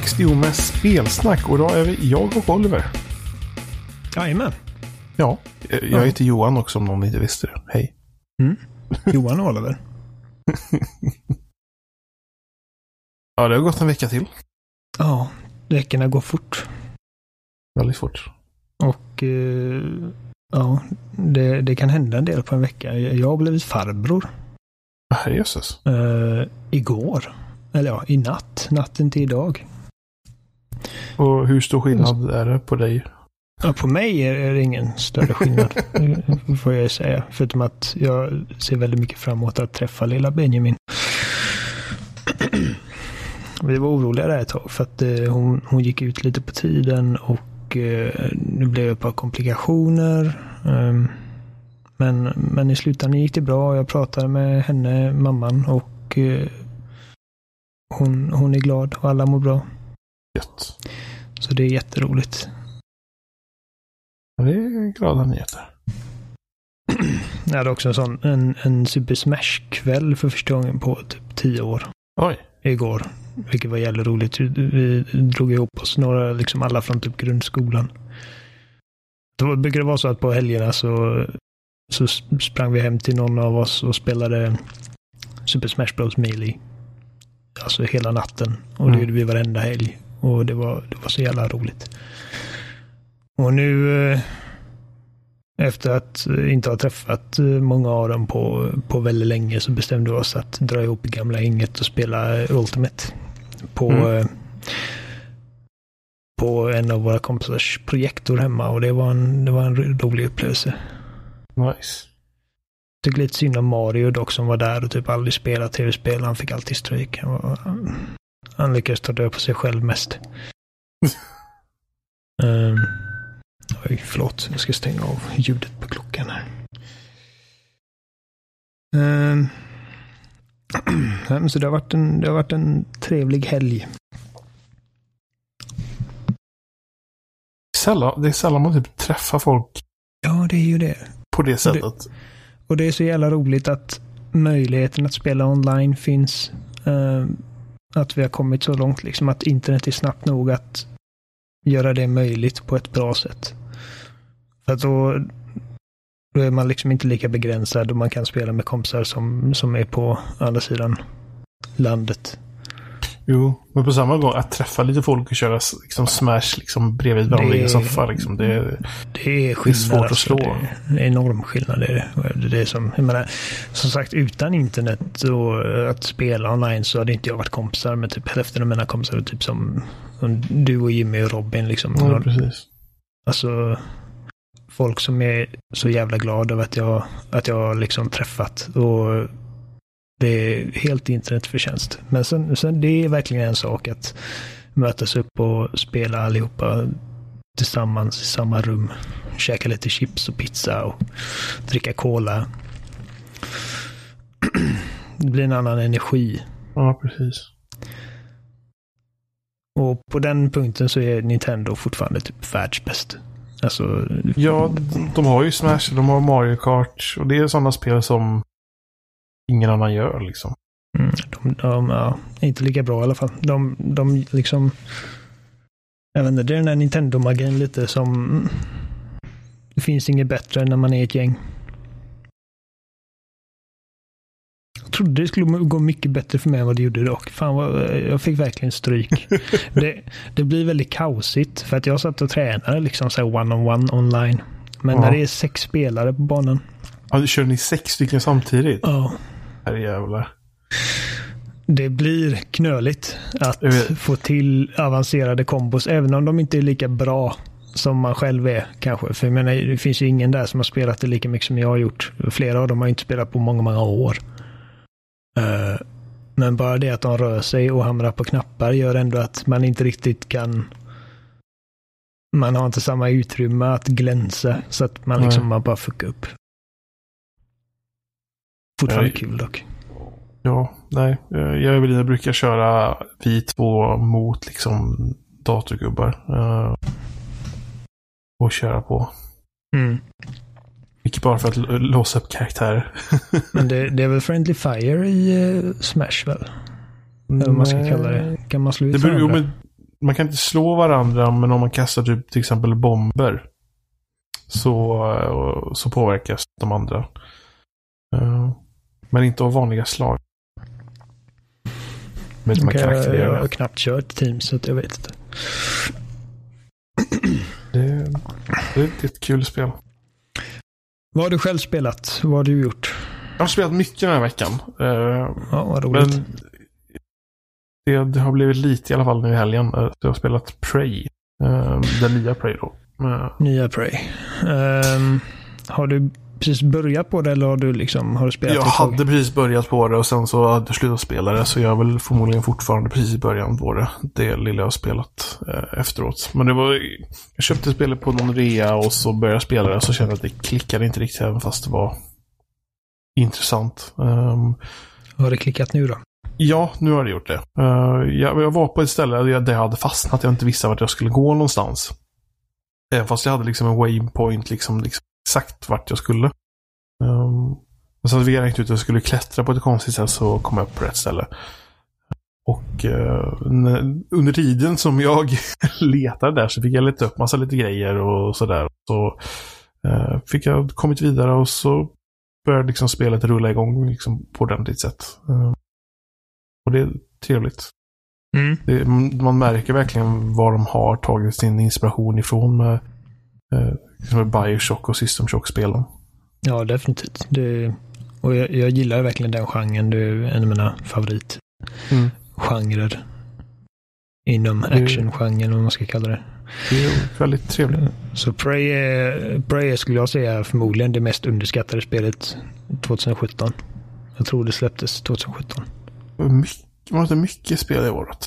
lyssnar på avsnitt 260 med spelsnack och idag är vi jag och Oliver. Jajamän. Ja, jag heter Johan också om någon inte visste det. Hej. Mm. Johan och Oliver. ja, det har gått en vecka till. Ja, veckorna går fort. Väldigt fort. Och eh, ja, det, det, kan hända en del på en vecka. Jag har blivit farbror. Herrejösses. Eh, igår. Eller ja, i natt. Natten till idag. Och hur stor skillnad är det på dig? Ja, på mig är det ingen större skillnad. får jag säga. Förutom att jag ser väldigt mycket fram emot att träffa lilla Benjamin. Vi var oroliga där ett tag för att eh, hon, hon gick ut lite på tiden och eh, det blev ett par komplikationer. Um, men, men i slutändan gick det bra. Jag pratade med henne, mamman, och eh, hon, hon är glad och alla mår bra. Gött. Så det är jätteroligt. Det är glada nyheter. Jag hade också en sån en, en Super Smash-kväll för första gången på typ tio år. Oj. Igår. Vilket var jävligt roligt. Vi drog ihop oss några, liksom alla från typ grundskolan. Då brukar det vara så att på helgerna så, så sprang vi hem till någon av oss och spelade Super Smash Bros Melee. Alltså hela natten. Och det mm. gjorde vi varenda helg. Och det var, det var så jävla roligt. Och nu eh, efter att inte ha träffat eh, många av dem på, på väldigt länge så bestämde vi oss att dra ihop gamla gänget och spela Ultimate. På, mm. Eh, på en av våra kompisars projektor hemma och det var en, det var en rolig upplevelse. Nice. Tycker lite synd om Mario dock som var där och typ aldrig spelade tv-spel. Han fick alltid stryk. Han, var, han lyckades ta död på sig själv mest. um, Oj, förlåt. Jag ska stänga av ljudet på klockan här. Um, så det har, varit en, det har varit en trevlig helg. Sällan, det är sällan man typ träffar folk. Ja, det är ju det. På det sättet. Och det, och det är så jävla roligt att möjligheten att spela online finns. Uh, att vi har kommit så långt, liksom att internet är snabbt nog att göra det möjligt på ett bra sätt. För att då, då är man liksom inte lika begränsad och man kan spela med kompisar som, som är på andra sidan landet. Jo, men på samma gång att träffa lite folk och köra liksom smash liksom bredvid varandra i en soffa. Liksom, det, är, det är, skillnad, det är svårt att slå. Alltså, det är enorm skillnad. Det är det. det är som, jag menar, som sagt, utan internet och att spela online så hade inte jag varit kompisar med typ hälften av mina kompisar. Typ som, som du och Jimmy och Robin. Liksom. Ja, precis. Alltså, folk som är så jävla glada över att jag, att jag liksom träffat. Och det är helt internetförtjänst. Men sen, sen det är verkligen en sak att mötas upp och spela allihopa tillsammans i samma rum. Käka lite chips och pizza och dricka cola. Det blir en annan energi. Ja, precis. Och på den punkten så är Nintendo fortfarande typ världsbäst. Alltså, ja, de har ju Smash, de har Mario Kart och det är sådana spel som ingen annan gör liksom. Mm, de, de ja, är inte lika bra i alla fall. De, de liksom... Jag vet inte, det är den där Nintendo-magin lite som... Det finns inget bättre när man är ett gäng. Jag trodde det skulle gå mycket bättre för mig än vad det gjorde dock. Fan vad, jag fick verkligen stryk. det, det blir väldigt kaosigt för att jag satt och tränade liksom så one-on-one online. Men ja. när det är sex spelare på banan. Ja, kör ni sex stycken samtidigt? Ja. Herrejävlar. Det blir knöligt att få till avancerade kombos, även om de inte är lika bra som man själv är kanske. För jag menar, det finns ju ingen där som har spelat det lika mycket som jag har gjort. Flera av dem har inte spelat på många, många år. Uh, men bara det att de rör sig och hamrar på knappar gör ändå att man inte riktigt kan man har inte samma utrymme att glänsa så att man liksom man bara fuckar upp. Fortfarande kul dock. Ja, nej. Jag och Evelina brukar köra vi två mot liksom datorgubbar. Uh, och köra på. Mm. Mycket bara för att låsa upp karaktärer. Men det, det, är väl Friendly Fire i uh, Smash väl? Eller vad man ska kalla det. Kan man slå ut beror, varandra? men man kan inte slå varandra, men om man kastar typ till exempel bomber så, eh, så påverkas de andra. Eh, Men inte av vanliga slag. De här Okej, jag, har knappt kört Teams så att jag vet inte. Det, det är ett kul spel. Vad har du själv spelat? Vad har du gjort? Jag har spelat mycket den här veckan. Eh, Ja, vad roligt. Men det, det har blivit lite i alla fall nu i helgen. Eh, Jag har spelat Prey. Eh, Den nya Prey då. Nya Prey. Ehm, har du precis börjat på det eller har du liksom har du spelat Jag hade precis börjat på det och sen så hade jag slutat spela det. Så jag är väl förmodligen fortfarande precis i början på det. Det lilla jag har spelat eh, efteråt. Men det var... Jag köpte spelet på någon rea och så började jag spela det. Och så kände jag att det klickade inte riktigt även fast det var intressant. Ehm, Har det klickat nu då? Ja, nu har det gjort det. Eh, jag, jag var på ett ställe där jag hade fastnat. Jag inte visste vart jag skulle gå någonstans. Även fast jag hade liksom en waypoint, liksom, liksom exakt vart jag skulle. Um, och så hade vi räknat ut att jag skulle klättra på ett konstigt sätt så kom jag upp på rätt ställe. Och eh, under tiden som jag letade där så fick jag leta upp massa lite grejer och sådär. Så eh, fick jag kommit vidare och så började liksom spelet rulla igång liksom på ordentligt sätt. Eh, och det är trevligt. Mm. Det, man märker verkligen var de har tagit sin inspiration ifrån med, eh, Bioshock och System Shock-spelen. Ja, definitivt. Det, och jag, jag gillar verkligen den genren. Det är en av mina favoritgenrer. Mm. Inom Det- actiongenren, om man ska kalla det. Det är väldigt trevligt. Så Prey Prey skulle jag säga, förmodligen det mest underskattade spelet 2017. Jag tror det släpptes 2017. Det var mycket, det var inte mycket spel i året.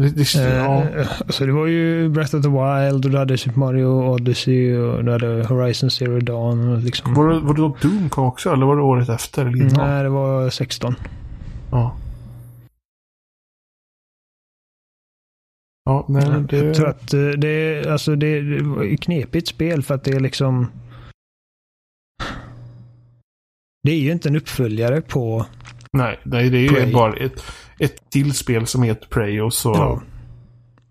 Det, det, ja, Eh, alltså det var ju Breath of the Wild och du hade Super Mario Odyssey och du hade Horizon Zero Dawn. Och liksom. var, det, var det då Doom kom också? Eller var det året efter? Eller innan? Nej, det var 16. Ja. Ja, nej, men Jag tror det... att eh, det är, alltså det, det ett knepigt spel för att det är liksom... Det är ju inte en uppföljare på... Nej, nej, det är ju Prey. bara ett, ett till spel som heter Prey och så... Ja.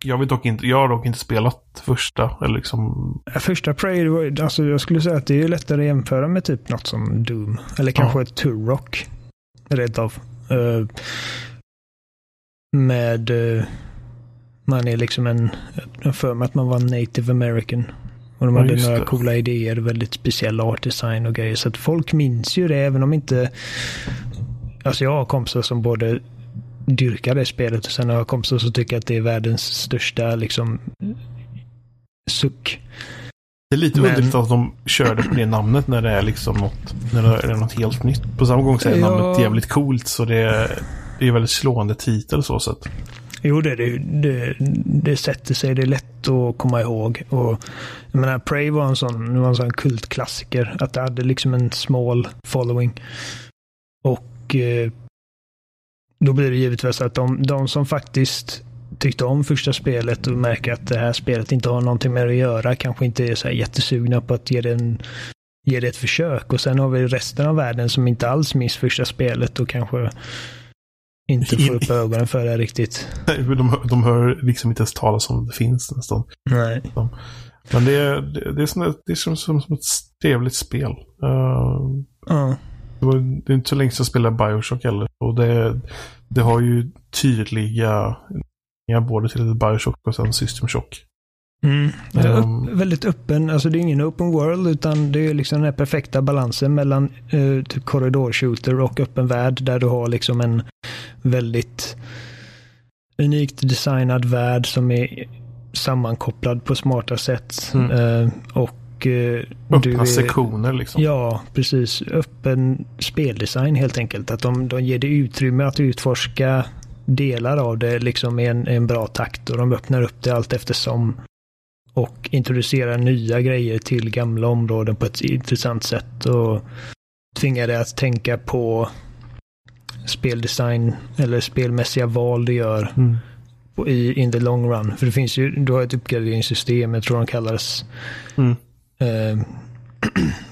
Jag, vet dock inte, jag har dock inte spelat första. Eller liksom... Första Prey, alltså jag skulle säga att det är lättare att jämföra med typ något som Doom. Eller kanske ett Turrock. Rent av. Eh, med... eh, man är liksom en... Jag för mig att man var native american. Och de Ja, hade några det. coola idéer, väldigt speciell art design och grejer. Så att folk minns ju det även om inte... Alltså jag har kompisar som både dyrkar det spelet och sen har jag kompisar som tycker att det är världens största liksom suck. Det är lite Men- underligt att de körde på det namnet när det är liksom något, när det är något helt nytt. På samma gång så är Ja. namnet jävligt coolt så det är, det är väldigt slående titel så sett. Jo, det, det, det, det sätter sig. Det är lätt att komma ihåg. Och, jag menar, Prey var en sån, det var en sån kultklassiker. Att det hade liksom en small following. Och eh, då blir det givetvis att de, de som faktiskt tyckte om första spelet och märker att det här spelet inte har någonting med det att göra kanske inte är så här jättesugna på att ge det, en, ge det ett försök. Och sen har vi resten av världen som inte alls minns första spelet och kanske inte får upp ögonen för det riktigt. De, de hör liksom inte ens talas om det finns nästan. Nej. Men det är, det, det är, som, ett- det är som, som, som ett trevligt spel. Eh, Ja. Det, var, det är inte så länge sedan jag spelade Bioshock heller. Och det, det har ju tydliga både till Bioshock och sen System Shock. Mm. Det är upp, väldigt öppen, alltså det är ingen open world utan det är liksom den här perfekta balansen mellan eh, typ korridorshooter och öppen värld där du har liksom en väldigt unikt designad värld som är sammankopplad på smarta sätt. Mm. Eh, och eh, du Öppna är, sektioner liksom. Ja, precis. Öppen speldesign helt enkelt. Att de, de ger dig utrymme att utforska delar av det liksom i en, en bra takt och de öppnar upp det allt eftersom och introducerar nya grejer till gamla områden på ett intressant sätt och tvingar dig att tänka på speldesign eller spelmässiga val du gör Mm. på- i in the long run. För det finns ju, du har ett uppgraderingssystem, jag tror de kallas Mm. Eh,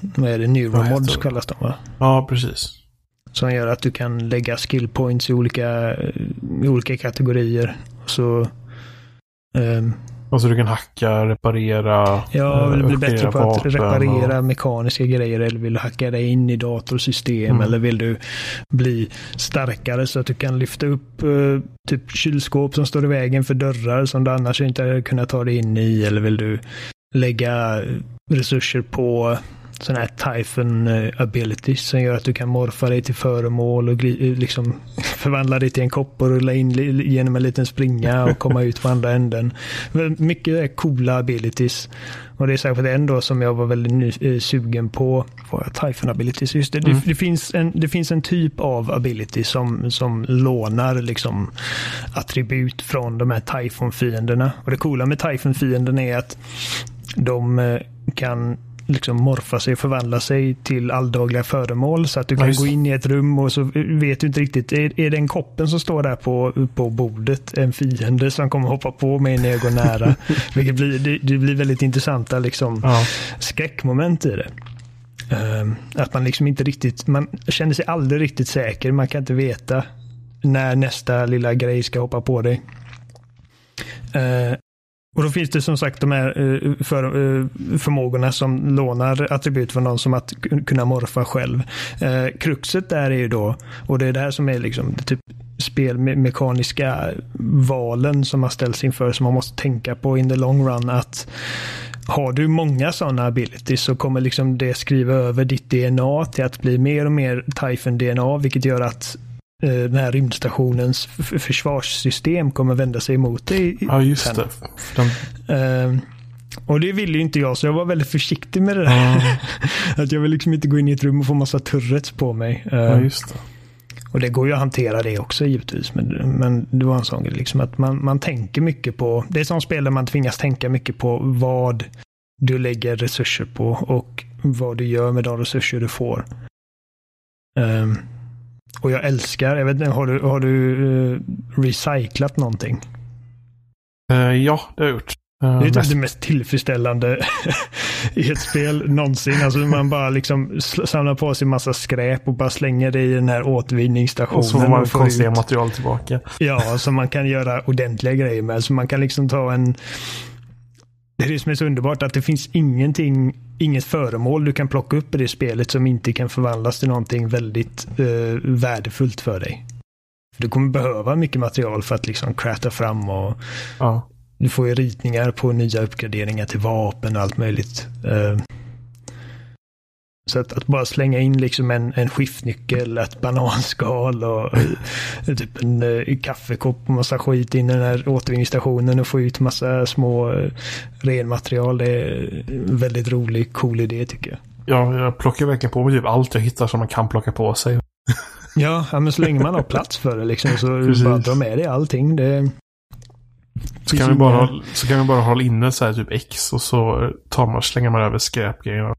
vad är det, neuromods kallas de va? Ja, precis. Som gör att du kan lägga skill points i olika, i olika kategorier. Så um, Alltså du kan hacka, reparera, Ja, vill du bli bättre på att reparera och... mekaniska grejer eller vill du hacka dig in i datorsystem mm. eller vill du bli starkare så att du kan lyfta upp uh, typ kylskåp som står i vägen för dörrar som du annars inte hade kunnat ta dig in i eller vill du lägga resurser på sådana här Typhon eh, abilities som gör att du kan morfa dig till föremål och liksom förvandla dig till en kopp och rulla in genom en liten springa och komma ut på andra änden. Mycket är coola abilities. Och det är särskilt en då som jag var väldigt eh, sugen på. Typhon abilities, just det. Mm. Det, det, finns en, det finns en typ av ability som, som lånar liksom attribut från de här Typhon-fienderna. Och det coola med Typhon-fienderna är att de eh, kan liksom morfa sig och förvandla sig till alldagliga föremål. Så att du kan nice. gå in i ett rum och så vet du inte riktigt. Är, är det en koppen som står där på, på bordet en fiende som kommer hoppa på mig när jag går nära? Vilket blir, det, det, blir väldigt intressanta liksom, ja. skräckmoment i det. Uh, att man liksom inte riktigt, man känner sig aldrig riktigt säker. Man kan inte veta när nästa lilla grej ska hoppa på dig. Uh, och då finns det som sagt de här eh, för, eh, förmågorna som lånar attribut från någon som att kunna morfa själv. Eh, kruxet där är ju då, och det är det här som är liksom det typ spelmekaniska valen som man ställs inför som man måste tänka på in the long run. att har du många sådana abilities så kommer liksom det skriva över ditt DNA till att bli mer och mer Typhon DNA, vilket gör att den här rymdstationens försvarssystem kommer vända sig emot dig. Ja, just sen. det. De... Uh, och det ville ju inte jag, så jag var väldigt försiktig med det där. Mm. att jag vill liksom inte gå in i ett rum och få massa turrets på mig. Ja, just det. Och det går ju att hantera det också givetvis. Men, men det var en sån grej, liksom att man, man tänker mycket på, det är som spel där man tvingas tänka mycket på vad du lägger resurser på och vad du gör med de resurser du får. Um, och jag älskar, jag vet inte, har du, har du uh, recyclat någonting? Uh, ja, det har jag gjort. Uh, det är typ det mest tillfredsställande i ett spel någonsin. Alltså man bara liksom samlar på sig massa skräp och bara slänger det i den här återvinningsstationen. Och så får man konstiga ut. material tillbaka. Ja, som man kan göra ordentliga grejer med. Så man kan liksom ta en... Det är det som är så underbart, att det finns ingenting inget föremål du kan plocka upp i det spelet som inte kan förvandlas till någonting väldigt eh, värdefullt för dig. du kommer behöva mycket material för att liksom crafta fram och ja. du får ju ritningar på nya uppgraderingar till vapen och allt möjligt. Eh, så att, att, bara slänga in liksom en, en skiftnyckel, ett bananskal och eh, typ en uh, kaffekopp och massa skit in i den här återvinningsstationen och få ut massa små uh, renmaterial. Det är en väldigt rolig, cool idé tycker jag. Ja, jag plockar verkligen på mig typ allt jag hittar som man kan plocka på sig. ja, men så länge man har plats för det liksom så bara dra med dig allting. Det, så kan, vi bara, så kan vi bara hålla inne så här typ X och så tar man, slänger man över skräpgrejerna.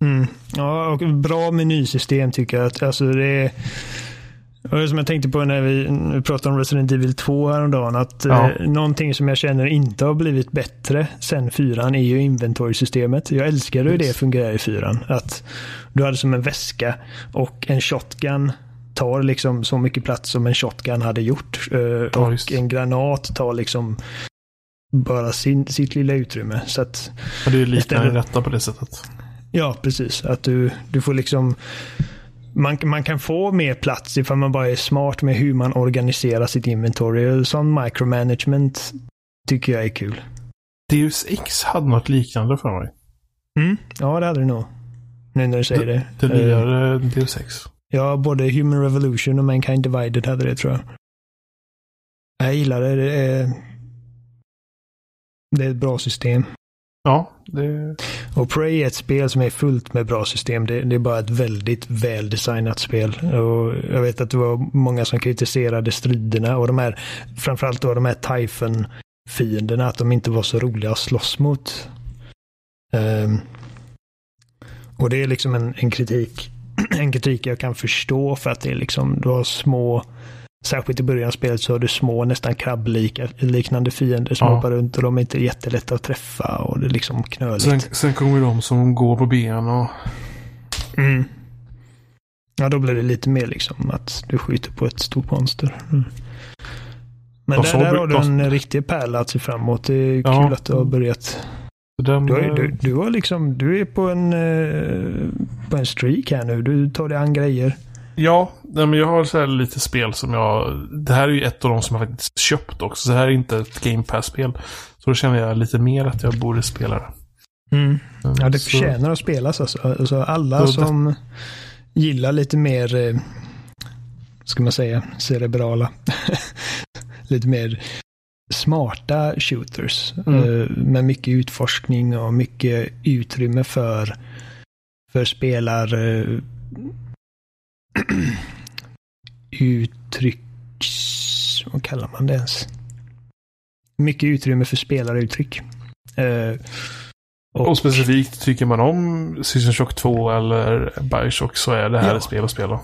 Mm. Ja, och bra menysystem tycker jag. Att, alltså det är, och som jag tänkte på när vi pratade om Resident Evil 2 häromdagen. Att ja. eh, någonting som jag känner inte har blivit bättre sen fyran är ju inventory-systemet. Jag älskar hur det fungerar i fyran. Att du hade som en väska och en shotgun tar liksom så mycket plats som en shotgun hade gjort. Eh, ja, och just. en granat tar liksom bara sin, sitt lilla utrymme. Så att, ja, det är liknande detta på det sättet. Ja, precis. Att du, du får liksom... Man, man kan få mer plats ifall man bara är smart med hur man organiserar sitt inventory. Sån micromanagement tycker jag är kul. Deus X hade något liknande för mig. Mm, ja, det hade det nog. Nu när du säger det. Det, det nyare uh, Deus Ex. Ja, både Human Revolution och Mankind Divided hade det tror jag. Jag gillar det. Det är, det är ett bra system. Ja, det... Och Prey är ett spel som är fullt med bra system. Det, det, är bara ett väldigt väldesignat spel. Och jag vet att det var många som kritiserade striderna och de här, framförallt då de här Typhon-fienderna, att de inte var så roliga att slåss mot. Um, och det är liksom en, en kritik en kritik jag kan förstå för att det är liksom, du har små Särskilt i början av spelet så har du små, nästan krabbliknande fiender som ja. hoppar runt och de är inte jättelätta att träffa och det är liksom knöligt. Sen, sen kommer de som går på ben och... Mm. Ja, då blir det lite mer liksom att du skjuter på ett stort monster. Mm. Men där, där har du en riktig pärla att se fram emot. Det är ja. kul att du har börjat. Den, du, du, du, har liksom, du är på en, eh, på en streak här nu. Du tar dig an grejer. Ja, men jag har så lite spel som jag... Det här är ju ett av de som jag faktiskt köpt också. Så det här är inte ett Game Pass-spel. Så då känner jag lite mer att jag borde spela det. Mm. Ja, det förtjänar att spelas alltså. alltså alla som det... gillar lite mer, eh, ska man säga, cerebrala. lite mer smarta shooters. Mm. Eh, med mycket utforskning och mycket utrymme för, för spelar uttrycks... Vad kallar man det ens? Mycket utrymme för spelaruttryck. Uh, och, och, specifikt tycker man om System Shock 2 eller Bioshock så är det här ja. ett spel att spela.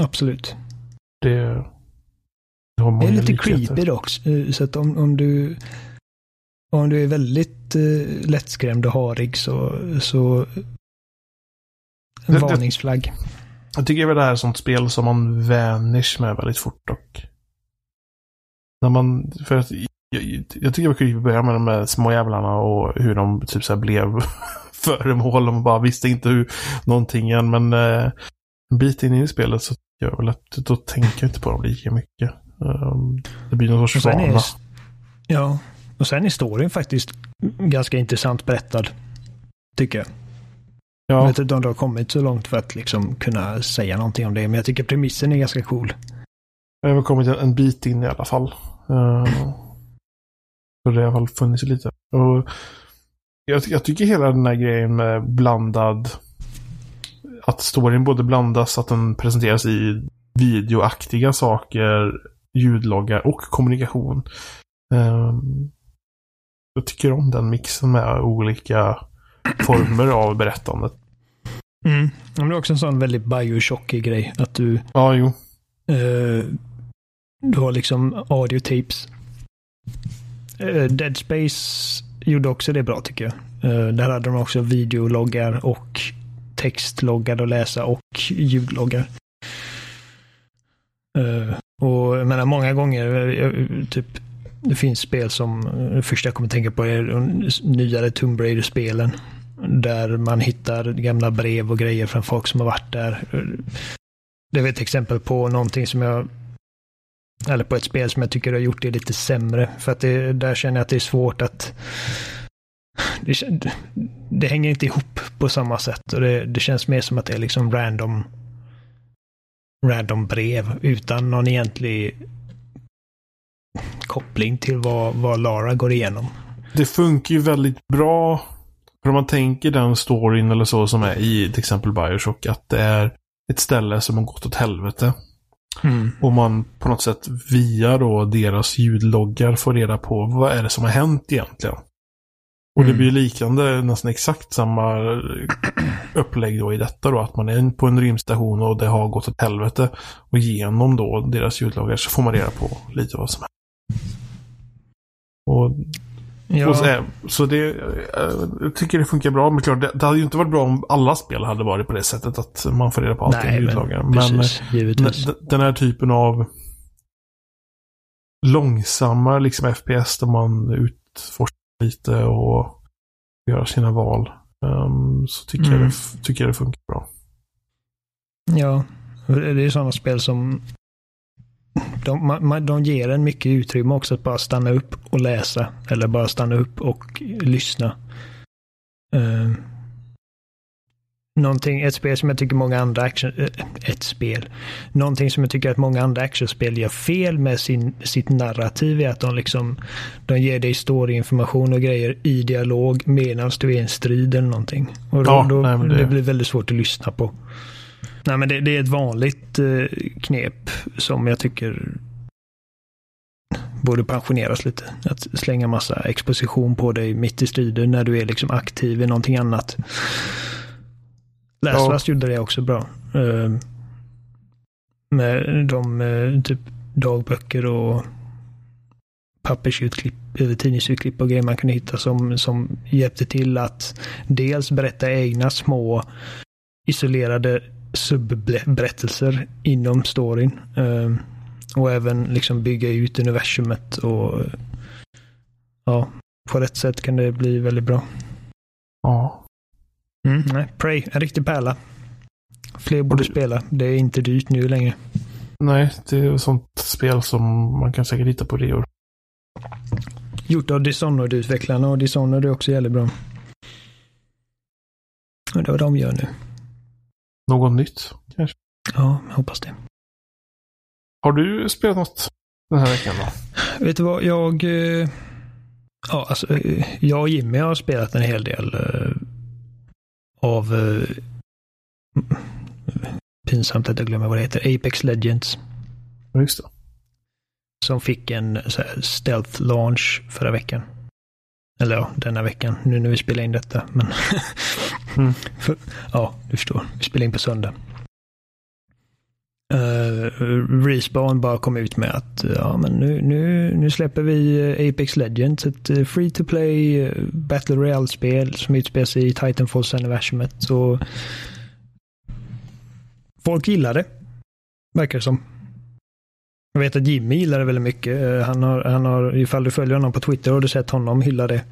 Absolut. Det, det, det är lite likheter. creepy också. Eh, så att om, om du om du är väldigt uh, lättskrämd och harig så, så en varningsflagg. Jag tycker väl det här är ett sånt spel som man vänjer med väldigt fort dock. När man, för att, jag, jag tycker det var kul att börja med de här små jävlarna och hur de typ så blev föremål och man bara visste inte hur någonting än. Men eh, en bit in i spelet så gör väl att då tänker jag inte på dem lika mycket. Um, det blir någon sorts vana. Ja, och sen är storyn faktiskt ganska intressant berättad. Tycker jag. Ja. Jag vet inte om du har kommit så långt för att liksom kunna säga någonting om det, men jag tycker premissen är ganska cool. Jag har kommit en bit in i alla fall. Uh, så det har fall funnits lite. Och jag, jag, tycker hela den här grejen med blandad... Att storyn både blandas, att den presenteras i videoaktiga saker, ljudloggar och kommunikation. Uh, jag tycker om den mixen med olika former av berättandet. Mm. Men det är också en sån väldigt Bioshock-grej. Att du... Ja, jo. Uh, du har liksom audiotapes. Uh, Dead Space gjorde också det bra tycker jag. Uh, där hade de också videologgar och textloggar att läsa och ljudloggar. Uh, och jag menar många gånger, typ det finns spel som, det första jag kommer att tänka på är de nyare Tomb Raider-spelen. Där man hittar gamla brev och grejer från folk som har varit där. Det är ett exempel på någonting som jag eller på ett spel som jag tycker har gjort det lite sämre. För att det, där känner jag att det är svårt att det, det hänger inte ihop på samma sätt. Och det, det, känns mer som att det är liksom random random brev utan någon egentlig koppling till vad, vad Lara går igenom. Det funkar ju väldigt bra för om man tänker den storyn eller så som är i till exempel Bioshock, att det är ett ställe som har gått åt helvete. Mm. Och man på något sätt via då deras ljudloggar får reda på vad är det som har hänt egentligen. Och mm. det blir liknande, nästan exakt samma upplägg då i detta då. Att man är på en rymdstation och det har gått åt helvete. Och genom då deras ljudloggar så får man reda på lite vad som händer. Och Ja. Så, så det, jag tycker det funkar bra. Men klart, det, det, hade ju inte varit bra om alla spel hade varit på det sättet. Att man får reda på allt i utlagaren. Men, men den här typen av långsamma liksom FPS där man utforskar lite och gör sina val. Um, så tycker, mm. jag det, tycker jag det funkar bra. Ja, det är sådana spel som de, man, de ger en mycket utrymme också att bara stanna upp och läsa. Eller bara stanna upp och lyssna. Uh, någonting, ett spel som jag tycker många andra action... Uh, ett spel. Någonting som jag tycker att många andra actionspel gör fel med sin, sitt narrativ är att de liksom... De ger dig storyinformation och grejer i dialog medan du är i en strid eller någonting. Och då, ja, då nej, det... det blir väldigt svårt att lyssna på. Nej, men det, det är ett vanligt eh, knep som jag tycker borde pensioneras lite. Att slänga massa exposition på dig mitt i striden när du är liksom aktiv i någonting annat. Last ja. gjorde det också bra. Uh, med de uh, typ dagböcker och pappersutklipp eller tidningsutklipp och grejer man kunde hitta som, som hjälpte till att dels berätta egna små isolerade subberättelser inom storyn. Uh, och även liksom bygga ut universumet och ja, på rätt sätt kan det bli väldigt bra. Ja. Mm, nej, Prey, en riktig pärla. Fler borde spela. Det är inte dyrt nu längre. Nej, det är ett sånt spel som man kan säkert hitta på reor. Gjort av Dishonored-utvecklarna och Dishonored är också jävligt bra. Och det är vad de gör nu. Något nytt kanske? Ja, jag hoppas det. Har du spelat något den här veckan då? Vet du vad, jag... eh, Ja, alltså, eh, jag och Jimmy har spelat en hel del eh, av... eh, Pinsamt att jag glömmer vad det heter. Apex Legends. Ja, Just det. Som fick en stealth launch förra veckan. Eller ja, denna veckan. Nu när vi spelar in detta. Men Mm. För, ja, du förstår. Vi spelar in på söndag. Eh, uh, Respawn bara kom ut med att ja, men nu, nu, nu släpper vi eh, Apex Legends, ett eh, free to play Battle Royale-spel som utspelar sig i Titanfalls-universumet. Så folk gillar det, verkar det som. Jag vet att Jimmy gillar det väldigt mycket. Han har, han har, ifall du följer honom på Twitter har du sett honom hylla det.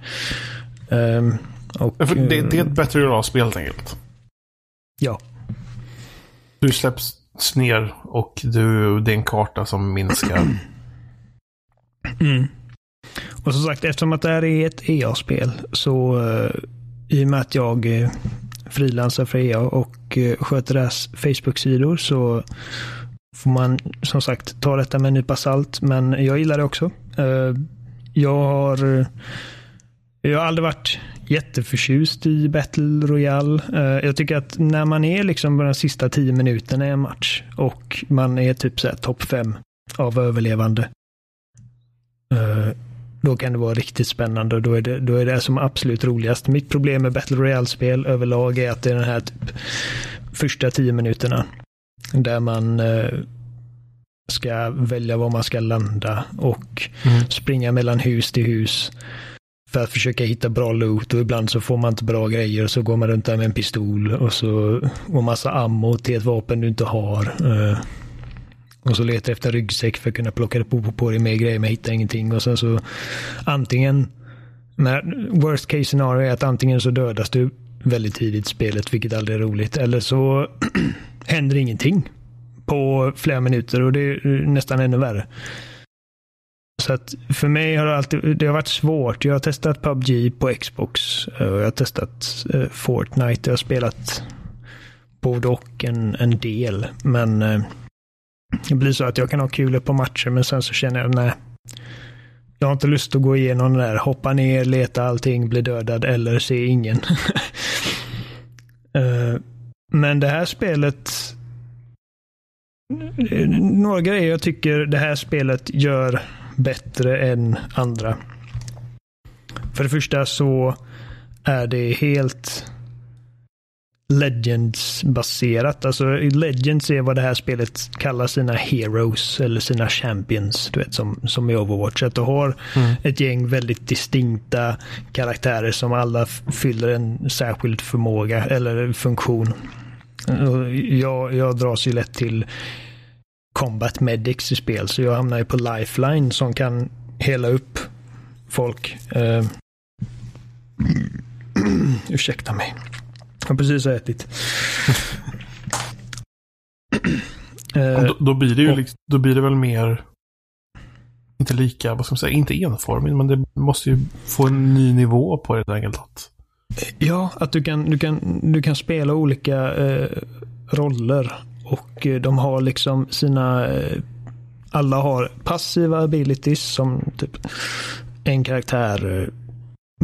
Ehm, och, Ja, för det, det är eh, ett bättre rollspel helt enkelt. Ja, Du släpps ner och du, det är en karta som minskar. Mm. Och som sagt, eftersom att det här är ett EA-spel så uh, i och med att jag uh, frilansar för EA och uh, sköter deras Facebook-sidor så får man som sagt ta detta med en nypa salt. Men jag gillar det också. Uh, jag har jag har aldrig varit jätteförtjust i Battle Royale. Eh, Jag tycker att när man är liksom på de sista tio minuterna i en match och man är typ så här topp fem av överlevande. eh, Då kan det vara riktigt spännande och då är det, då är det som absolut roligast. Mitt problem med Battle Royale-spel överlag är att det är den här typ första tio minuterna där man eh, ska välja var man ska landa och Mm. springa mellan hus till hus för att försöka hitta bra loot och ibland så får man inte bra grejer och så går man runt där med en pistol och så och massa ammo till ett vapen du inte har. Eh, och så letar efter ryggsäck för att kunna plocka på, på, på dig mer grejer men hittar ingenting och sen så antingen när worst case scenario är att antingen så dödas du väldigt tidigt i spelet vilket aldrig är roligt eller så händer ingenting på flera minuter och det är nästan ännu värre. Så att för mig har det alltid det har varit svårt. Jag har testat PubG på Xbox. Eh, och Jag har testat eh, Fortnite. Jag har spelat både och en, en del. Men eh, det blir så att jag kan ha kul på matcher men sen så känner jag nej. Jag har inte lust att gå igenom det där. Hoppa ner, leta allting, bli dödad eller se ingen. Eh, men det här spelet några grejer jag tycker det här spelet gör bättre än andra. För det första så är det helt Legends-baserat. Alltså Legends är vad det här spelet kallar sina heroes eller sina champions. Du vet som, som i Overwatch. Att du har Mm. ett gäng väldigt distinkta karaktärer som alla fyller en särskild förmåga eller funktion. Jag, jag dras ju lätt till combat medics i spel så jag hamnar ju på lifeline som kan hela upp folk. Uh, ursäkta mig. Jag har precis ätit. Eh, då, då blir det ju och- liksom, då blir det väl mer inte lika, vad ska man säga, inte enformigt, men det måste ju få en ny nivå på det helt enkelt. Ja, att du kan, du kan, du kan spela olika eh, roller. Och eh, de har liksom sina... Eh, alla har passiva abilities som typ en karaktär eh,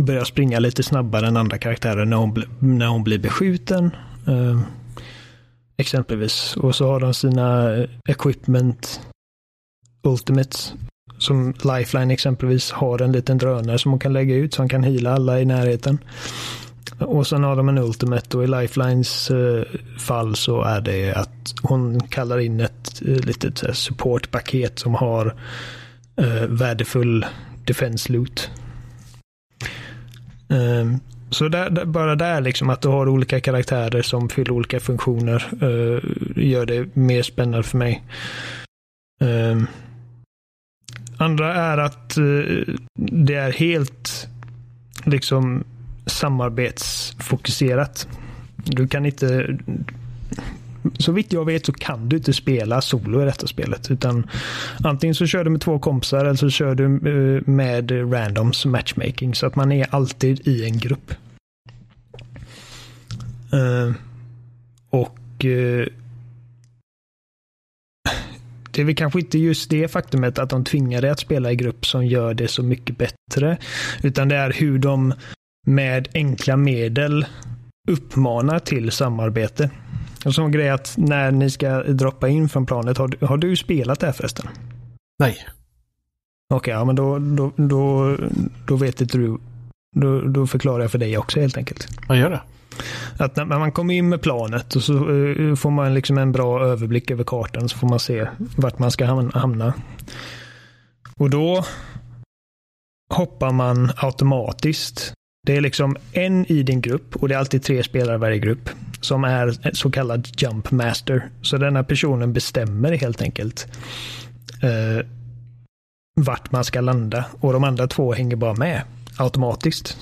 börjar springa lite snabbare än andra karaktärer när hon, när hon blir beskjuten. Eh, exempelvis. Och så har de sina equipment ultimates. Som Lifeline exempelvis har en liten drönare som hon kan lägga ut så hon kan hila alla i närheten. Och sen har de en Ultimate och i Lifelines eh, fall så är det att hon kallar in ett eh, litet supportpaket som har eh, värdefull defense loot. Eh, Så där, bara där liksom att du har olika karaktärer som fyller olika funktioner eh, gör det mer spännande för mig. Ehm, andra är att eh, det är helt liksom samarbetsfokuserat. Du kan inte så vitt jag vet så kan du inte spela solo i detta spelet. Utan antingen så kör du med två kompisar eller så kör du eh, med randoms matchmaking. Så att man är alltid i en grupp. Uh, och uh, det är väl kanske inte just det faktumet att de tvingar dig att spela i grupp som gör det så mycket bättre. Utan det är hur de med enkla medel uppmanar till samarbete. En sån grej att när ni ska droppa in från planet, har du, har du spelat det här förresten? Nej. Okej, okay, ja men då, då, då, då vet inte du. Då, då förklarar jag för dig också helt enkelt. Vad gör det? Att när man kommer in med planet och så uh, får man liksom en bra överblick över kartan så får man se vart man ska hamna. Och då hoppar man automatiskt det är liksom en i din grupp och det är alltid tre spelare i varje grupp som är så kallad jump master. Så denna personen bestämmer helt enkelt eh, vart man ska landa och de andra två hänger bara med automatiskt.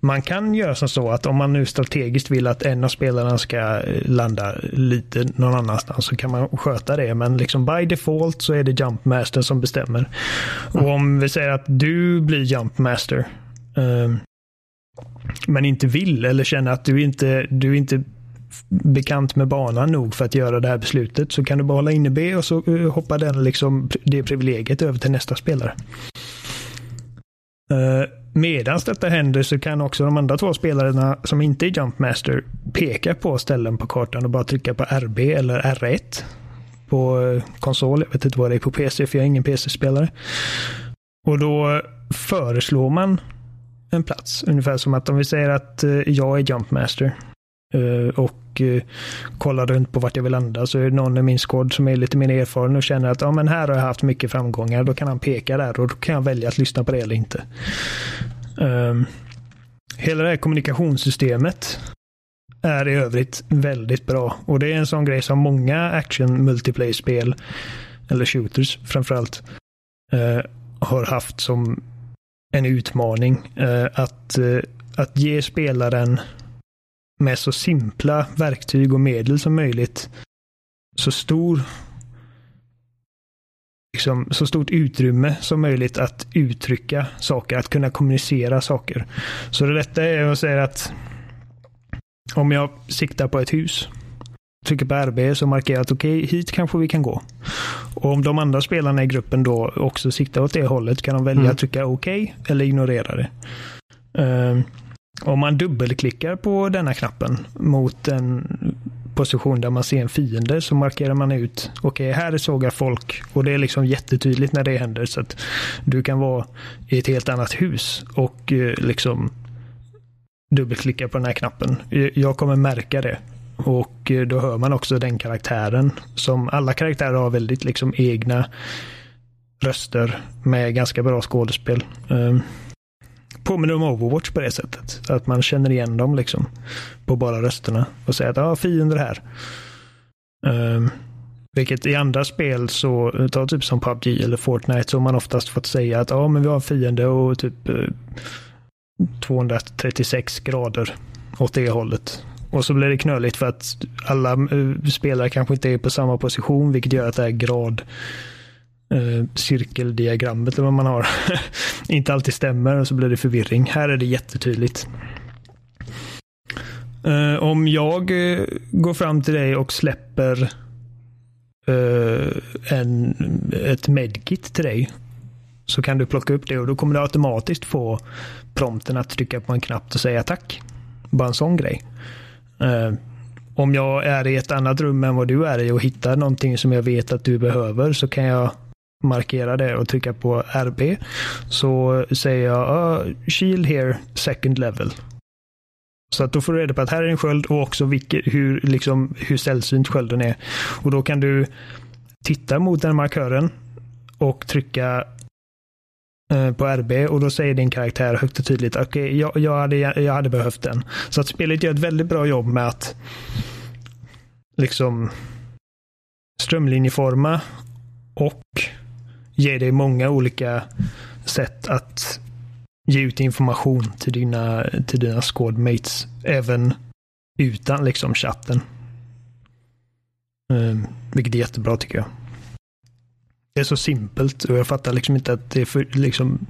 Man kan göra som så att om man nu strategiskt vill att en av spelarna ska eh, landa lite någon annanstans så kan man sköta det. Men liksom by default så är det Jump Master som bestämmer. Och om vi säger att du blir Jump Master eh, men inte vill eller känner att du inte, du inte bekant med banan nog för att göra det här beslutet så kan du bara hålla inne B och så eh, hoppar den liksom det privilegiet över till nästa spelare. Eh, uh, Medan detta händer så kan också de andra två spelarna som inte är Jumpmaster peka på ställen på kartan och bara trycka på RB eller R1 på eh, konsol. Jag vet inte vad det är på PC för jag är ingen PC-spelare. Och då föreslår man en plats. Ungefär som att om vi säger att eh, jag är Jumpmaster eh, och eh, kollar runt på vart jag vill landa så är det någon i min squad som är lite mer erfaren och känner att ja, men här har jag haft mycket framgångar. Då kan han peka där och då kan jag välja att lyssna på det eller inte. Ehm, hela det här kommunikationssystemet är i övrigt väldigt bra. Och det är en sån grej som många action multiplayer-spel, eller shooters framförallt, har haft som en utmaning. Eh, att, eh, att ge spelaren med så simpla verktyg och medel som möjligt så stor liksom, så stort utrymme som möjligt att uttrycka saker, att kunna kommunicera saker. Så det rätta är att säga att om jag siktar på ett hus trycker på RB så markerar att okej, okay, hit kanske vi kan gå. Och om de andra spelarna i gruppen då också siktar åt det hållet kan de välja mm. att trycka okej okay, eller ignorera det. Uh, om man dubbelklickar på denna knappen mot en position där man ser en fiende så markerar man ut, okej okay, här såg jag folk och det är liksom jättetydligt när det händer så att du kan vara i ett helt annat hus och uh, liksom dubbelklicka på den här knappen. Jag kommer märka det och eh, då hör man också den karaktären. Som alla karaktärer har väldigt liksom egna röster med ganska bra skådespel. Ehm, påminner om Overwatch på det sättet. Att man känner igen dem liksom på bara rösterna och säger att ja, fiender här. Um, vilket i andra spel så, eh, ta typ som PubG eller Fortnite, så har man oftast fått säga att ja, men vi har en fiende och typ eh, 236 grader åt det hållet. Och så blir det knöligt för att alla eh, spelare kanske inte är på samma position, vilket gör att det här grad eh, cirkeldiagrammet eller vad man har inte alltid stämmer och så blir det förvirring. Här är det jättetydligt. Eh, om jag eh, går fram till dig och släpper eh, en, ett medkit till dig så kan du plocka upp det och då kommer du automatiskt få prompten att trycka på en knapp och säga tack. Bara en sån grej. Eh, om jag är i ett annat rum än vad du är i och hittar någonting som jag vet att du behöver så kan jag markera det och trycka på RB. Så säger jag uh, Shield here second level. Så att då får du reda på att här är en sköld och också vilket, hur, liksom, hur sällsynt skölden är. Och då kan du titta mot den markören och trycka Eh, på RB och då säger din karaktär högt och tydligt okej, okay, jag, jag, hade, jag hade behövt den. Så att spelet gör ett väldigt bra jobb med att liksom strömlinjeforma och ge dig många olika sätt att ge ut information till dina, till dina squadmates. Även utan liksom chatten. Um, vilket är jättebra tycker jag. Det är så simpelt och jag fattar liksom inte att det är för liksom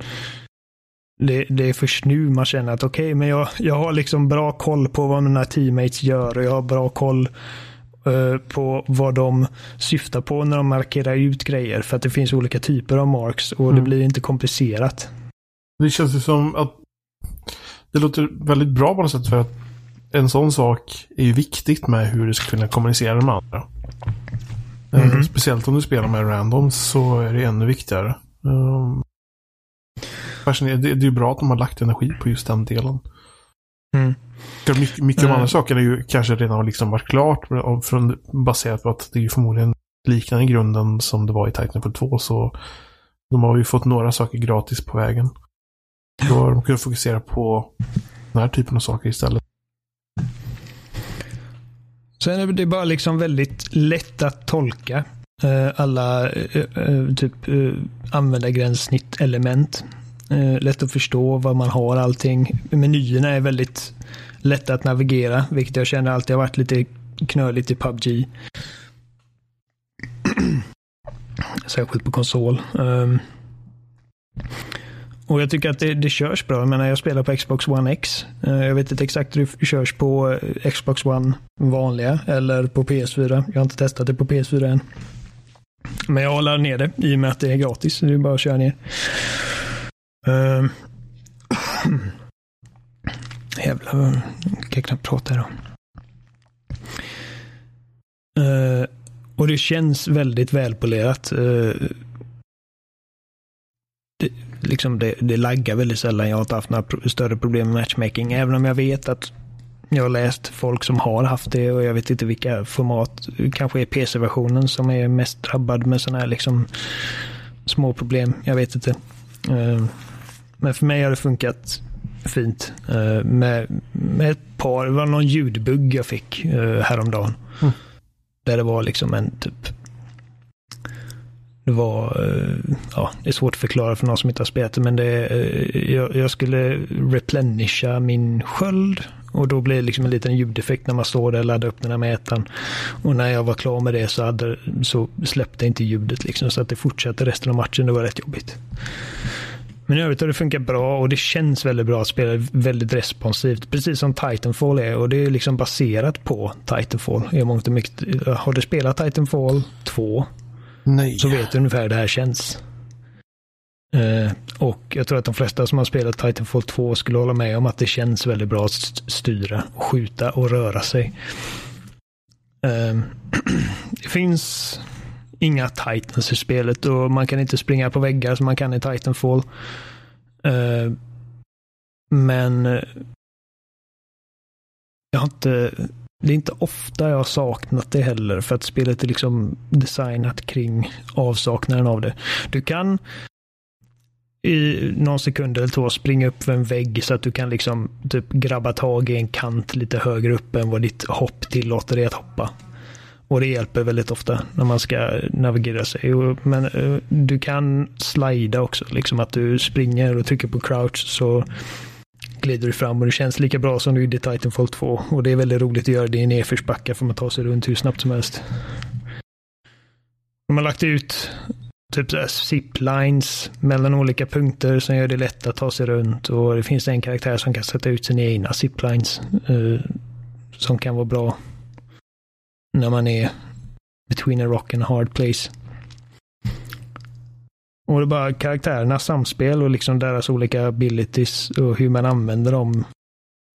det, det är först nu man känner att okej, okay, men jag, jag har liksom bra koll på vad mina teammates gör och jag har bra koll uh, på vad de syftar på när de markerar ut grejer. För att det finns olika typer av marks och mm. det blir inte komplicerat. Det känns ju som att det låter väldigt bra på något sätt för att en sån sak är ju viktigt med hur du ska kunna kommunicera med andra. Mm. Speciellt om du spelar med randoms så är det ännu viktigare. Um, det, är ju bra att de har lagt energi på just den delen. Mm. Mycket, mycket mm. av andra saker är ju kanske redan liksom varit klart. Från, baserat på att det är förmodligen liknande grunden som det var i Titanfall 2. Så de har ju fått några saker gratis på vägen. Då har de kunnat fokusera på den här typen av saker istället. Sen är det bara liksom väldigt lätt att tolka eh, alla eh, eh, typ eh, användargränssnitt-element. Eh, lätt att förstå vad man har allting. Menyerna är väldigt lätta att navigera, vilket jag känner alltid har varit lite knöligt i PubG. Särskilt på konsol. Ehm. Och jag tycker att det, det körs bra. Jag menar, jag spelar på Xbox One X. Eh, jag vet inte exakt hur det körs på eh, Xbox One vanliga eller på PS4. Jag har inte testat det på PS4 än. Men jag laddar ner det i och med att det är gratis. Det är bara att köra ner. Uh, jävlar, jag kan knappt prata här. Uh, och det känns väldigt välpolerat. Uh, det, liksom det, det laggar väldigt sällan. Jag har inte haft några större problem med matchmaking. Även om jag vet att jag har läst folk som har haft det och jag vet inte vilka format. Kanske är PC-versionen som är mest drabbad med sådana här liksom små problem. Jag vet inte. Eh, men för mig har det funkat fint. Eh, med, med ett par, det var någon ljudbugg jag fick eh, häromdagen. Mm. Där det var liksom en typ det var, eh, ja, det är svårt att förklara för någon som inte har spelat det, men det, eh, jag, jag skulle replenisha min sköld och då blir det liksom en liten ljudeffekt när man står där och laddar upp den här mätaren. Och när jag var klar med det så, hade, så släppte inte ljudet liksom, så att det fortsatte resten av matchen. Det var rätt jobbigt. Men i övrigt har det funkat bra och det känns väldigt bra att spela väldigt responsivt. Precis som Titanfall är och det är liksom baserat på Titanfall. I mångt och mycket. Har du spelat Titanfall 2 Nej. så vet du ungefär hur det här känns. Uh, och jag tror att de flesta som har spelat Titanfall 2 skulle hålla med om att det känns väldigt bra att styra, och skjuta och röra sig. Uh, det finns inga Titans i spelet och man kan inte springa på väggar som man kan i Titanfall. Uh, men jag har inte det är inte ofta jag har saknat det heller för att spelet är liksom designat kring avsaknaden av det. Du kan i någon sekund eller två springa upp för en vägg så att du kan liksom typ grabba tag i en kant lite högre upp än vad ditt hopp tillåter dig att hoppa. Och det hjälper väldigt ofta när man ska navigera sig. Men eh, du kan slida också, liksom att du springer och trycker på crouch så glider du fram och det känns lika bra som du gjorde i Titanfall 2. Och det är väldigt roligt att göra det i nedförsbackar för man tar sig runt hur snabbt som helst. De har lagt ut typ ziplines mellan olika punkter som gör det lätt att ta sig runt. Och det finns en karaktär som kan sätta ut sina egna ziplines. Uh, som kan vara bra när man är between a rock and a hard place. Och det är bara karaktärernas samspel och liksom deras olika abilities och hur man använder dem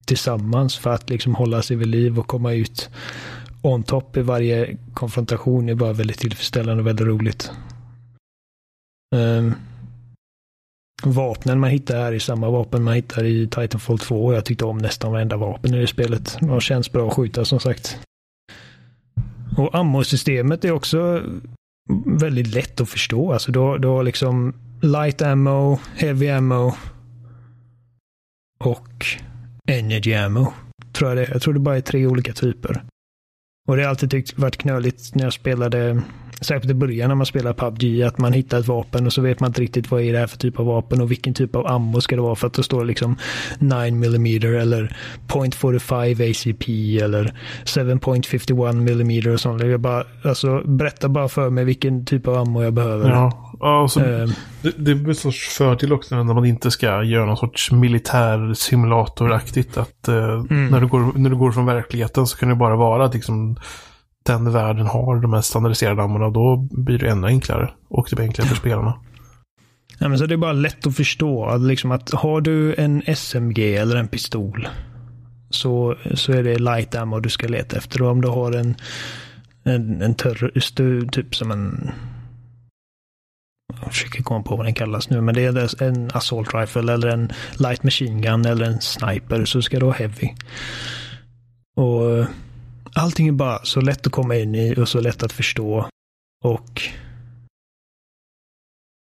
tillsammans för att liksom hålla sig vid liv och komma ut on top i varje konfrontation är bara väldigt tillfredsställande och väldigt roligt. Um, vapnen man hittar här är samma vapen man hittar i Titanfall 2 och jag tyckte om nästan varenda vapen i det spelet. De känns bra att skjuta som sagt. Och ammosystemet är också väldigt lätt att förstå. Alltså du, har, liksom light ammo, heavy ammo och energy ammo. Tror jag det Jag tror det bara är tre olika typer. Och det har alltid tyckt varit knöligt när jag spelade, särskilt i början när man spelar PubG, att man hittar ett vapen och så vet man inte riktigt vad är det här för typ av vapen och vilken typ av ammo ska det vara för att det står liksom 9 mm eller .45 ACP eller 7.51 mm och sånt. Jag bara, alltså, berätta bara för mig vilken typ av ammo jag behöver. Ja, ja och så, Eh, det, det är en sorts fördel också när man inte ska göra någon sorts militär simulatoraktigt. Att eh, när, du går, när du går från verkligheten så kan det bara vara liksom, den världen har de här standardiserade ammorna. Då blir det ännu enklare. Och det blir enklare för spelarna. Ja, men så det är bara lätt att förstå. Att, liksom att har du en SMG eller en pistol så, så är det light ammo du ska leta efter. Och om du har en, en, en törr, typ som en... Jag försöker komma på vad den kallas nu, men det är en assault rifle eller en light machine gun eller en sniper så ska du ha heavy. Och allting är bara så lätt att komma in i och så lätt att förstå. Och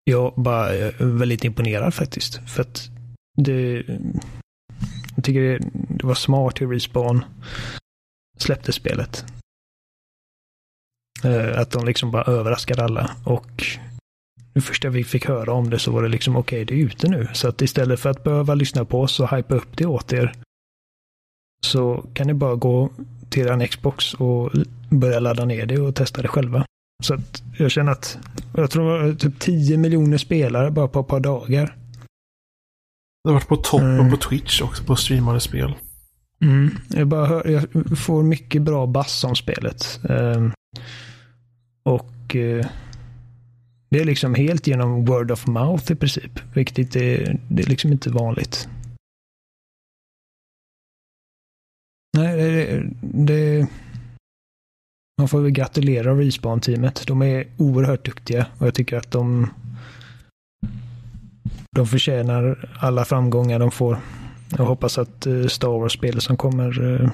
jag bara är väldigt imponerad faktiskt. För att det... Jag tycker det, det var smart hur Respawn släppte spelet. Eh, att de liksom bara överraskade alla. Och det första vi fick höra om det så var det liksom okej, det är ute nu. Så att istället för att behöva lyssna på oss och hypa upp det åt er så kan ni bara gå till er Xbox och börja ladda ner det och testa det själva. Så att jag känner att jag tror det var typ 10 miljoner spelare bara på ett par dagar. Det har varit på toppen Mm. på Twitch också på streamade spel. Jag, bara hör, jag får mycket bra bass om spelet. Ehm, och eh, det är liksom helt genom word of mouth i princip. Vilket är, det är liksom inte vanligt. Nej, det, det, man får väl gratulera Respawn-teamet. De är oerhört duktiga och jag tycker att de de förtjänar alla framgångar de får. Jag hoppas att eh, Star Wars-spelet som kommer eh,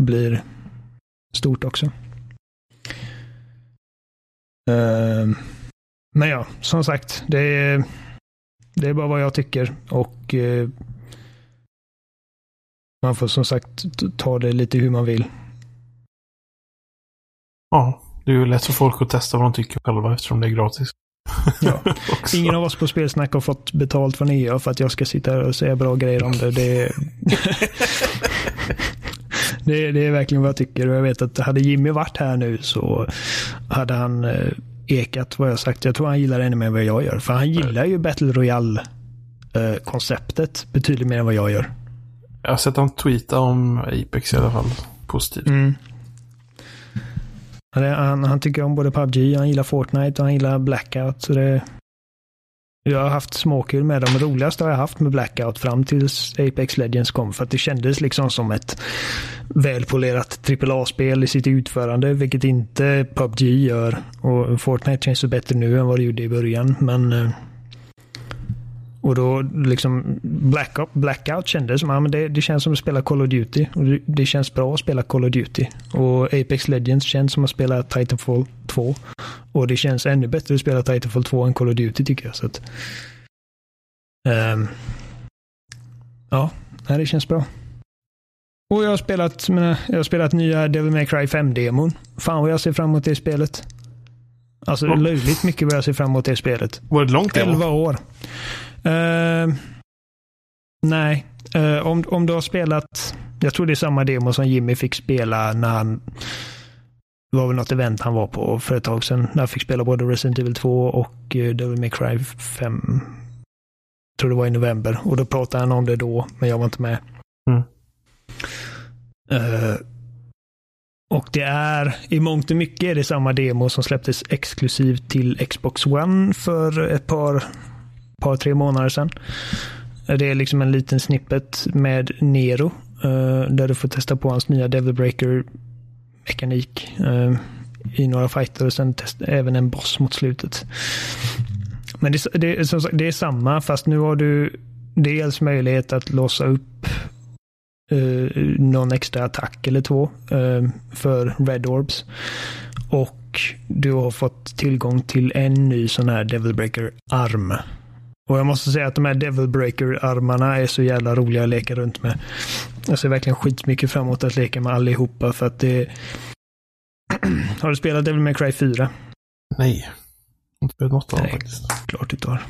blir stort också. Eh, men ja, som sagt, det är, det är bara vad jag tycker och eh, man får som sagt ta det lite hur man vill. Ja, det är ju lätt för folk att testa vad de tycker själva eftersom det är gratis. Ja. Ingen av oss på Spelsnack har fått betalt från EA för att jag ska sitta här och säga bra grejer om det. Det är, det, är- det är verkligen vad jag tycker. Och jag vet att hade Jimmy varit här nu så hade han eh, ekat vad jag sagt. Jag tror han gillar det ännu mer än vad jag gör. För han gillar ju Battle Royale-konceptet betydligt mer än vad jag gör. Jag har sett han tweeta om Apex i alla fall. Positivt. Mm. Han, han, tycker om både PubG, han gillar Fortnite och han gillar Blackout. Så det, jag har haft småkul med dem. Roligast har jag haft med Blackout fram tills Apex Legends kom. För att det kändes liksom som ett välpolerat AAA-spel i sitt utförande. Vilket inte PubG gör. Och Fortnite känns ju bättre nu än vad det gjorde i början. Men eh, och då liksom Blackout, Blackout kändes som, ja, men det, det känns som att spela Call of Duty. Och det, det känns bra att spela Call of Duty. Och Apex Legends känns som att spela Titanfall 2. Och det känns ännu bättre att spela Titanfall 2 än Call of Duty tycker jag. Så att, ehm, ja, det känns bra. Och jag har spelat, mina, jag har spelat nya Devil May Cry 5-demon. Fan vad jag ser fram emot det spelet. Alltså Ja. löjligt mycket vad jag ser fram emot det spelet. Var det långt det? 11 år. Eh, nej, Eh, om, om du har spelat, jag tror det är samma demo som Jimmy fick spela när han, det var väl något event han var på för ett tag sedan, när han fick spela både Resident Evil 2 och uh, Devil May Cry 5. Jag tror det var i november och då pratade han om det då, men jag var inte med. Mm. Eh, och det är i mångt och mycket är det samma demo som släpptes exklusivt till Xbox One för ett par, par tre månader sedan. Det är liksom en liten snippet med Nero. Eh, där du får testa på hans nya Devil Breaker mekanik eh, i några fighter och sen testa, även en boss mot slutet. Men det, det, är som sagt, det är samma fast nu har du dels möjlighet att låsa upp eh, någon extra attack eller två eh, för Red Orbs. Och och du har fått tillgång till en ny sån här Devil Breaker-arm. Och jag måste säga att de här Devil Breaker-armarna är så jävla roliga att leka runt med. Jag ser verkligen skitmycket fram emot att leka med allihopa för att det... har du spelat Devil May Cry 4? Nej. Jag har inte spelat något av dem faktiskt. Klart du tar.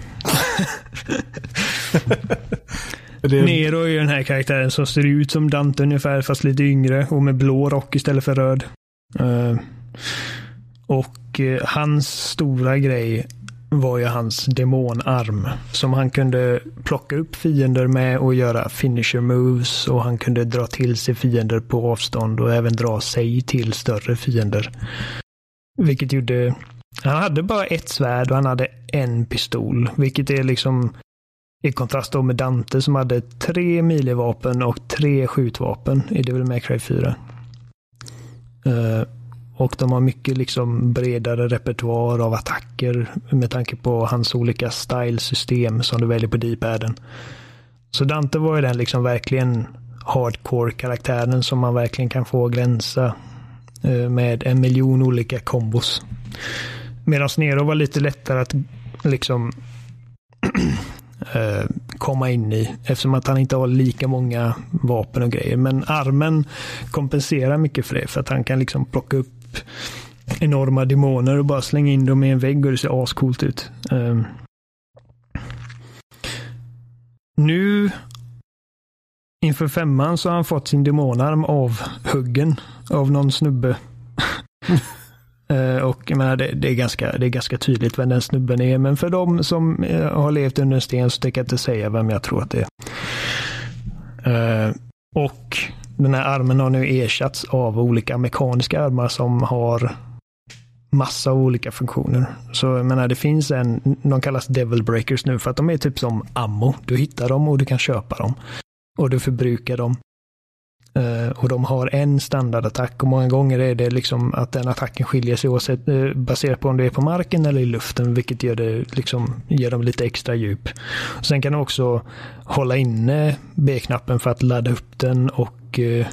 det... Nero är ju den här karaktären som ser ut som Dante ungefär, fast lite yngre och med blå rock istället för röd. Uh, och uh, hans stora grej var ju hans demonarm. Som han kunde plocka upp fiender med och göra finisher moves. Och han kunde dra till sig fiender på avstånd och även dra sig till större fiender. Vilket gjorde... Han hade bara ett svärd och han hade en pistol. Vilket är liksom i kontrast då med Dante som hade tre milivapen och tre skjutvapen i Devil May Cry 4. Uh, eh, och de har mycket liksom bredare repertoar av attacker med tanke på hans olika stylesystem som du väljer på D-paden. Så Dante var ju den liksom verkligen hardcore-karaktären som man verkligen kan få glänsa eh, med en miljon olika kombos. Medan Nero var lite lättare att liksom eh, komma in i eftersom att han inte har lika många vapen och grejer. Men armen kompenserar mycket för det för att han kan liksom plocka upp enorma demoner och bara slänga in dem i en vägg och det ser ascoolt ut. Eh, nu inför femman så har han fått sin demonarm av huggen av någon snubbe. Uh, och jag menar, det, det, är ganska, det är ganska tydligt vem den snubben är. Men för de som uh, har levt under en sten så tänker jag inte säga vem jag tror att det är. Uh, och den här armen har nu ersatts av olika mekaniska armar som har massa olika funktioner. Så jag menar, det finns en, de kallas Devil Breakers nu för att de är typ som ammo. Du hittar dem och du kan köpa dem. Och du förbrukar dem. Uh, och de har en standardattack och många gånger är det liksom att den attacken skiljer sig oavsett, uh, baserat på om det är på marken eller i luften, vilket gör det liksom, ger dem lite extra djup. Sen kan du också hålla inne B-knappen för att ladda upp den och uh,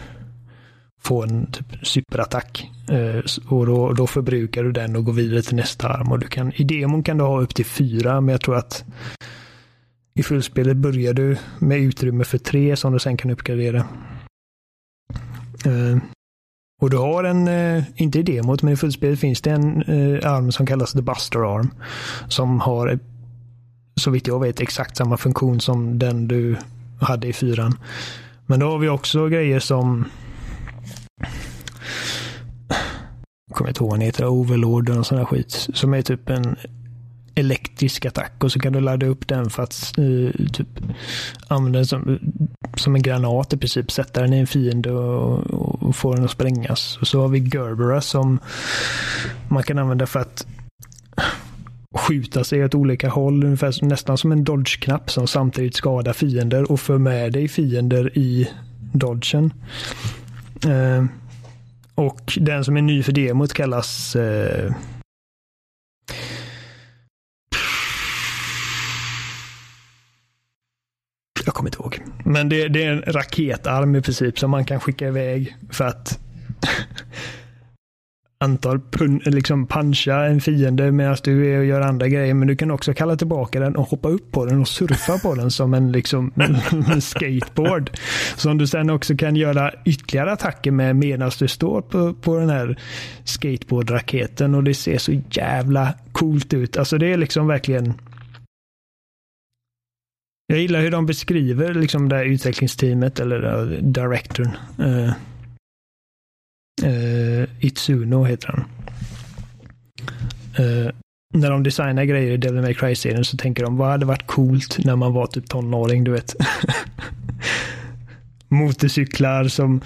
få en typ superattack. Eh, och då, då förbrukar du den och går vidare till nästa arm. Och du kan, I demon kan du ha upp till fyra, men jag tror att i fullspelet börjar du med utrymme för tre som du sen kan uppgradera. Eh, och du har en, inte i demot, men i fullspelet finns det en arm som kallas The Buster Arm. Som har, så vitt jag vet, exakt samma funktion som den du hade i fyran. Men då har vi också grejer som jag kommer inte ihåg vad den heter, Overlord och sån där skit. Som är typ en elektrisk attack och så kan du ladda upp den för att uh, typ använda den som, som en granat i princip. Sätta den i en fiende och, och få den att sprängas. Och så har vi Gerbera som man kan använda för att skjuta sig åt olika håll. Ungefär nästan som en dodge-knapp som samtidigt skadar fiender och för med dig fiender i dodgen. Uh, och den som är ny för demot kallas uh, Jag kommer inte ihåg. Men det, det är en raketarm i princip som man kan skicka iväg för att antal pun, liksom puncha en fiende medan du är och gör andra grejer. Men du kan också kalla tillbaka den och hoppa upp på den och surfa på den som en liksom skateboard. Som du sen också kan göra ytterligare attacker med medan du står på, på den här skateboardraketen och det ser så jävla coolt ut. Alltså det är liksom verkligen jag gillar hur de beskriver liksom det här utvecklingsteamet eller uh, directorn. Uh, uh, Itsuno heter han. Uh, när de designar grejer i Devil May Cry-serien så tänker de vad hade varit coolt när man var typ tonåring, du vet. Motorcyklar som...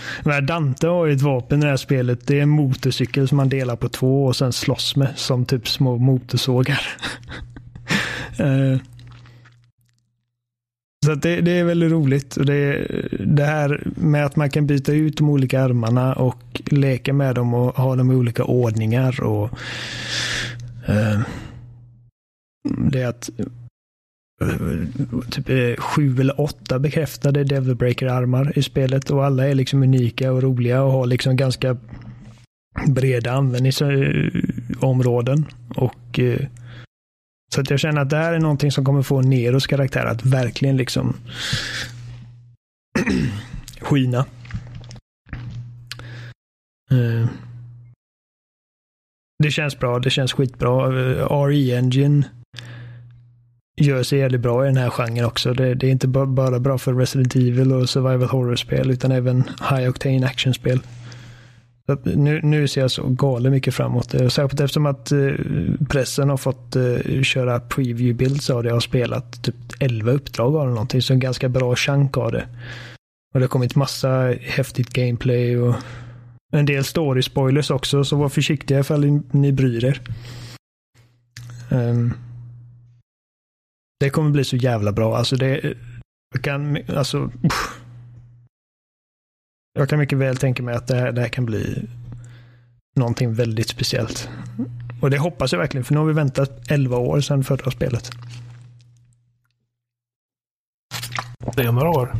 Dante har ju ett vapen i det här spelet. Det är en motorcykel som man delar på två och sen slåss med som typ små motorsågar. uh, Så det, det, är väldigt roligt. Och det, det här med att man kan byta ut de olika armarna och leka med dem och ha dem i olika ordningar. och eh, Det är att eh, typ eh, sju eller åtta bekräftade Devil Breaker-armar i spelet och alla är liksom unika och roliga och har liksom ganska breda användningsområden. Och eh, så att jag känner att det här är någonting som kommer få Neros karaktär att verkligen liksom skina. Uh. det känns bra, det känns skitbra. Eh, uh, RE Engine gör sig jävligt bra i den här genren också. Det, det är inte bara bra för Resident Evil och survival horror-spel utan även high octane actionspel. Nu, nu ser jag så galet mycket framåt. Särskilt eftersom att eh, pressen har fått eh, köra preview builds av det. Jag har spelat typ 11 uppdrag av någonting. Så en ganska bra chunk av det. Och det har kommit massa häftigt gameplay och en del story spoilers också. Så var försiktiga ifall ni bryr er. Um, det kommer bli så jävla bra. Alltså det kan, alltså, pff jag kan mycket väl tänka mig att det här, det här kan bli någonting väldigt speciellt. Och det hoppas jag verkligen, för nu har vi väntat 11 år sedan förra spelet. Det är några år.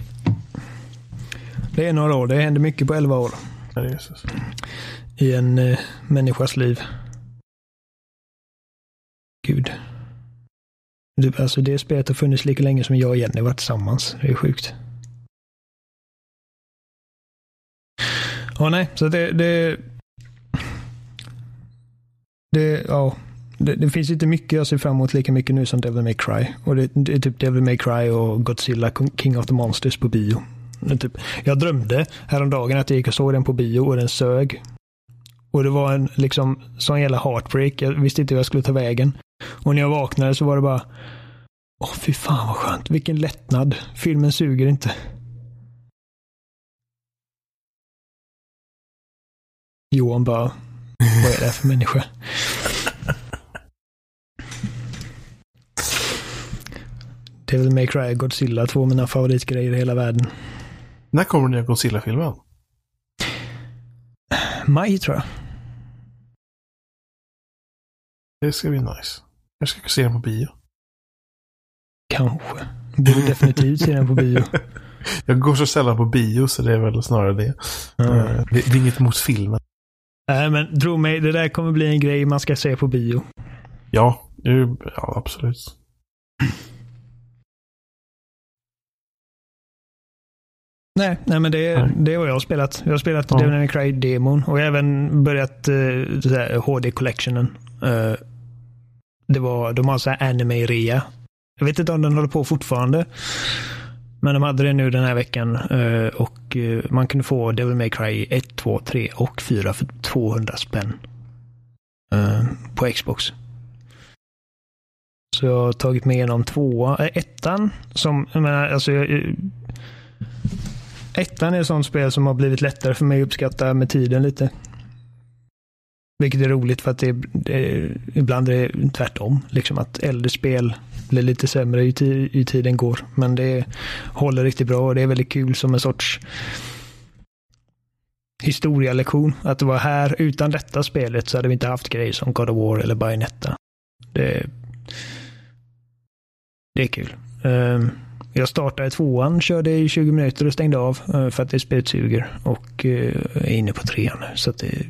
Det är några år. Det händer mycket på 11 år. Jesus. I en eh, människas liv. Gud. Alltså det spelet har funnits lika länge som jag och Jenny varit tillsammans. Det är sjukt. Ja, nej, så det... Det, det ja. Det, det, finns inte mycket jag ser fram emot lika mycket nu som Devil May Cry. Och det, det är typ Devil May Cry och Godzilla King of the Monsters på bio. Typ, jag drömde häromdagen att jag gick och såg den på bio och den sög. Och det var en liksom sån jävla heartbreak. Jag visste inte hur jag skulle ta vägen. Och när jag vaknade så var det bara Åh, fy fan vad skönt. Vilken lättnad. Filmen suger inte. Johan bara, vad är det här för människa? Devil May Cry Godzilla, två av mina favoritgrejer i hela världen. När kommer den nya Godzilla-filmen? Maj tror jag. Det ska bli nice. Jag ska se den på bio. Kanske. Borde definitivt se den på bio. jag går så sällan på bio så det är väl snarare det. Mm. Det, är inget mot filmen. Nej, men tro mig, det där kommer bli en grej man ska se på bio. Ja, ja absolut. Nej, nej men det, nej. det har jag spelat. Jag har spelat ja. Devil Cry-demon och även börjat uh, HD-collectionen. Uh, det var, de har så här anime-rea. Jag vet inte om den håller på fortfarande. Men de hade det nu den här veckan eh, och eh, man kunde få Devil May Cry 1, 2, 3 och 4 för 200 spänn. Eh, på Xbox. Så jag har tagit mig igenom tvåa, äh, ettan som, jag menar, alltså jag, Ettan är ett sånt spel som har blivit lättare för mig att uppskatta med tiden lite. Vilket är roligt för att det, det ibland är det tvärtom. Liksom att äldre spel blir lite sämre ju, ju tiden går. Men det håller riktigt bra och det är väldigt kul som en sorts historialektion. Att det var här, utan detta spelet så hade vi inte haft grejer som God of War eller Bayonetta. Det, det är kul. Um, jag startade tvåan, körde i 20 minuter och stängde av eh, för att det spelet suger. Och eh, är inne på trean nu. Så att det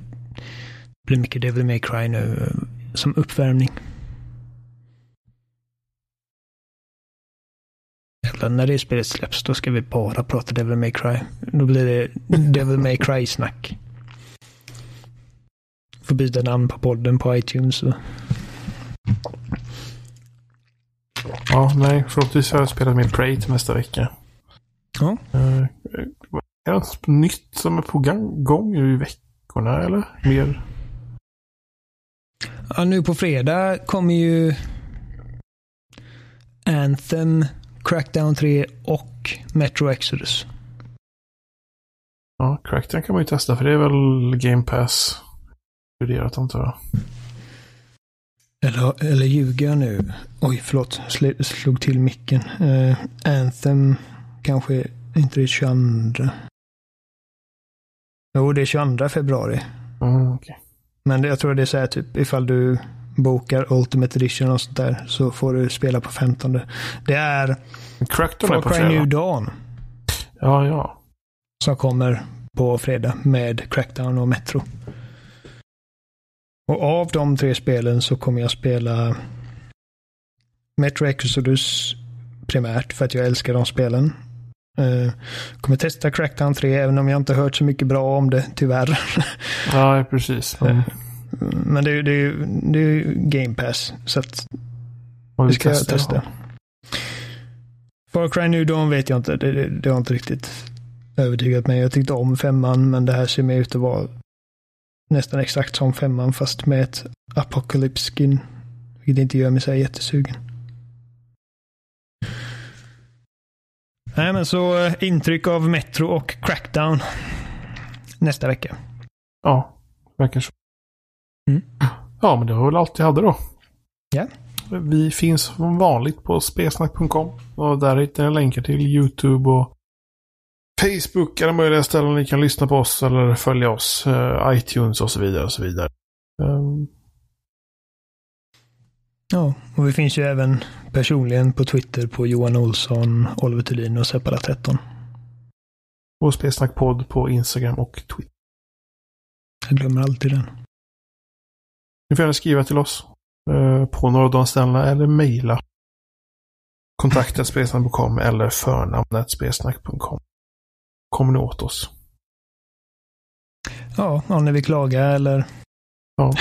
blir mycket Devil May Cry nu eh, som uppvärmning. Jävlar, när det spelet släpps då ska vi bara prata Devil May Cry. Då blir det Devil May Cry-snack. Får byta namn på podden på iTunes. Och... Ja, nej. Förhoppningsvis har jag spelat med Prey till nästa vecka. Ja. Uh, är det något nytt som är på gång i veckorna eller? Mer? Ja, nu på fredag kommer ju Anthem, Crackdown 3 och Metro Exodus. Ja, Crackdown kan man ju testa för det är väl Game Pass studerat antar jag. Eller, eller ljuger jag nu? Oj, förlåt. Sl slog till micken. Uh, Anthem kanske inte det 22. Jo, det är 22 februari. Mm, okay. Men jag tror det är så här typ ifall du bokar Ultimate Edition och sånt där så får du spela på 15. Det är Far Cry New Dawn. Ja, ja. Som kommer på fredag med Crackdown och Metro. Och av de tre spelen så kommer jag spela Metro Exodus primärt för att jag älskar de spelen. Uh, kommer testa Crackdown 3 även om jag inte hört så mycket bra om det tyvärr. Ja, precis. Mm. Men det är ju det är, Game Pass. Så att det ska jag testa. Ja. Far Cry New Dawn vet jag inte. Det, det, det har inte riktigt övertygat mig. Jag tyckte om femman men det här ser mer ut att vara nästan exakt som femman fast med ett Apocalypse skin. Vilket inte gör mig så jättesugen. Nej men så eh, intryck av Metro och Crackdown nästa vecka. Ja, verkar så. Mm. Ja, men det var väl allt jag hade då. Ja. Vi finns som vanligt på spesnack.com och där hittar ni länkar till YouTube och Facebook alla möjliga ställen ni kan lyssna på oss eller följa oss. Uh, iTunes och så vidare och så vidare. Um... Ja, och vi finns ju även personligen på Twitter på Johan Olsson, Oliver Thulin och Seppala 13. Och Spelsnackpodd på Instagram och Twitter. Jag glömmer alltid den. Ni får gärna skriva till oss uh, på ställena eller mejla kontakta spelsnack.com eller förnamnet spelsnack.com kommer ni åt oss. Ja, om ni vill klaga eller... Ja.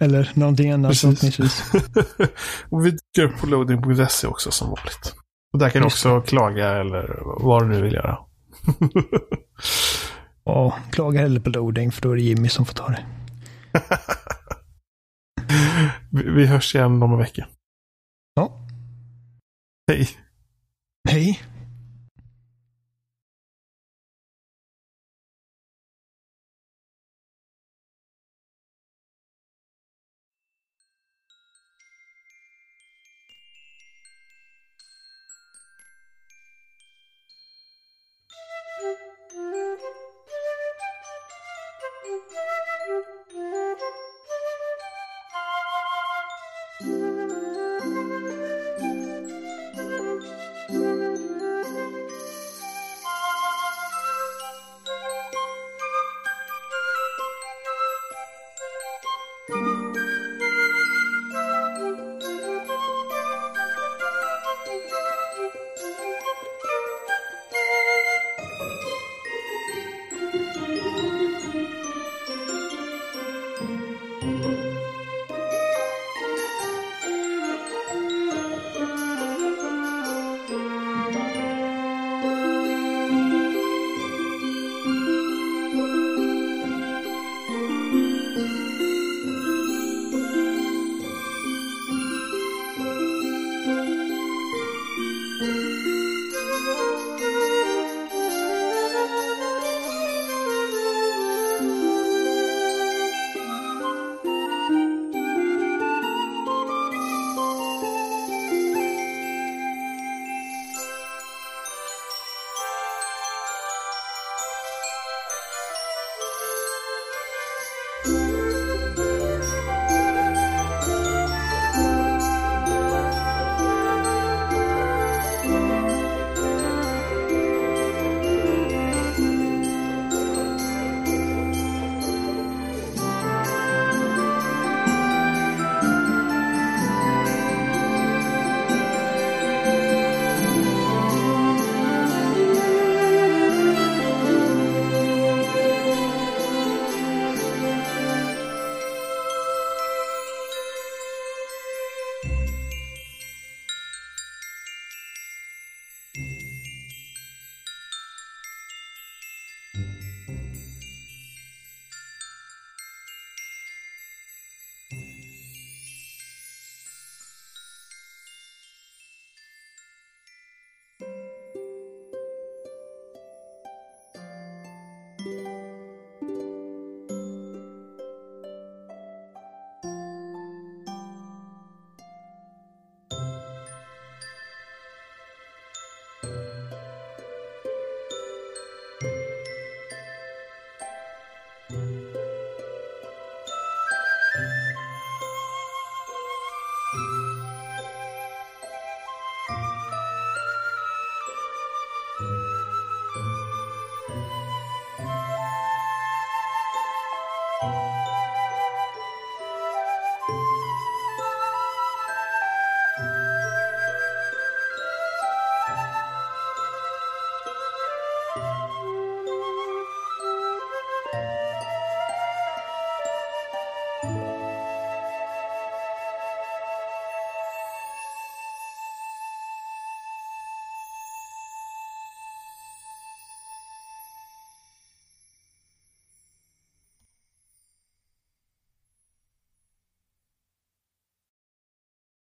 eller någonting annat förhoppningsvis. och vi dyker upp på loading.se också som vanligt. Och där kan ni också klaga eller vad du nu vill göra. ja, klaga hellre på loading för då är det Jimmy som får ta det. Vi hörs igen om en vecka. Ja. Hej. Hej.